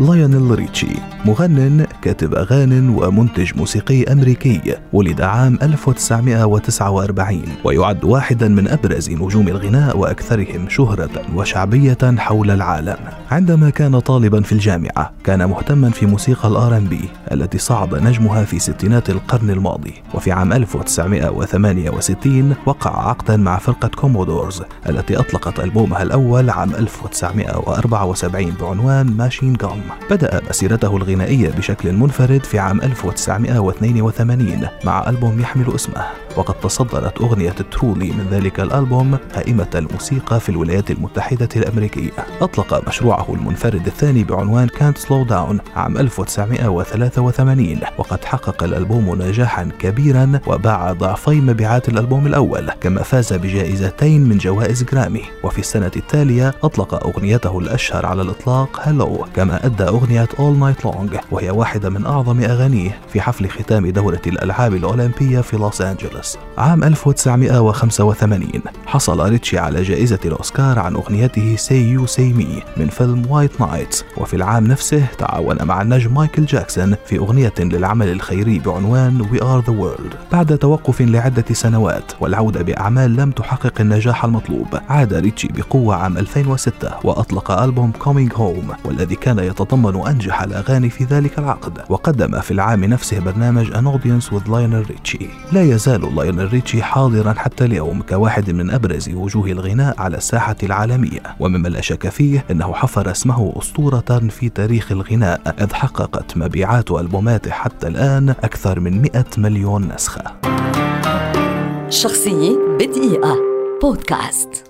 لايونيل ريتشي مغنٍ كاتب أغانٍ ومنتج موسيقي أمريكي ولد عام 1949 ويعد واحدا من أبرز نجوم الغناء وأكثرهم شهرة وشعبية حول العالم. عندما كان طالبا في الجامعة كان مهتما في موسيقى ال R&B التي صعد نجمها في ستينات القرن الماضي. وفي عام 1968 وقع عقدا مع فرقة Commodores التي أطلقت ألبومها الأول عام 1974 بعنوان Machine Gun بدأ مسيرته الغنائية بشكل منفرد في عام 1982 مع ألبوم يحمل اسمه. وقد تصدرت أغنية Truly من ذلك الألبوم قائمة الموسيقى في الولايات المتحدة الأمريكية. أطلق مشروعه المنفرد الثاني بعنوان كانت سلو داون عام 1983 وقد حقق الألبوم نجاحا كبيرا وباع ضعفي مبيعات الألبوم الأول كما فاز بجائزتين من جوائز جرامي وفي السنة التالية أطلق أغنيته الأشهر على الإطلاق Hello كما أدى أغنية All Night Long وهي واحدة من أعظم أغانيه في حفل ختام دورة الألعاب الأولمبية في لوس أنجلوس. عام 1985 حصل ريتشي على جائزة الأوسكار عن أغنيته Say You Say Me من فيلم White Nights وفي العام نفسه تعاون مع النجم مايكل جاكسون في أغنية للعمل الخيري بعنوان We Are The World. بعد توقف لعدة سنوات والعودة بأعمال لم تحقق النجاح المطلوب عاد ريتشي بقوة عام 2006 وأطلق ألبوم Coming Home والذي كان يتضمن أنجح الأغاني في ذلك العقد. وقدم في العام نفسه برنامج An Audience with Lionel Richie. لا يزال لايونيل ريتشي حاضرا حتى اليوم كواحد من أبرز وجوه الغناء على الساحة العالمية. ومما لا شك فيه أنه حفر اسمه أسطورة في تاريخ الغناء إذ حققت مبيعات ألبوماته حتى الآن أكثر من 100 مليون نسخة. شخصية بدقيقة. بودكاست.